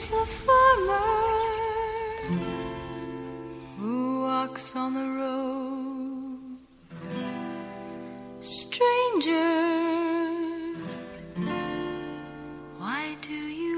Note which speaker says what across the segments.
Speaker 1: is the farmer who walks on the road. Stranger, why do you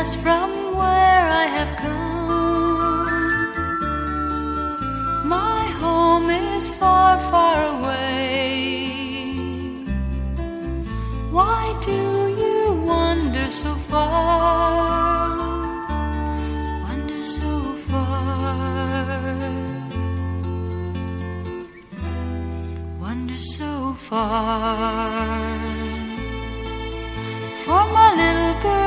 Speaker 1: From where I have come. My home is far, far away. Why do you wander so far? Wander so far. Wander so far. For my little bird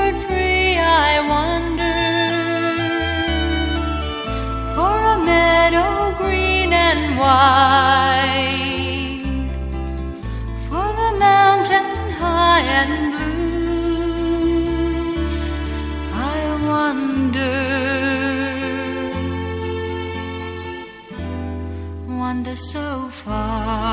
Speaker 1: wide. For the mountain high and blue, I wander. Wander so far.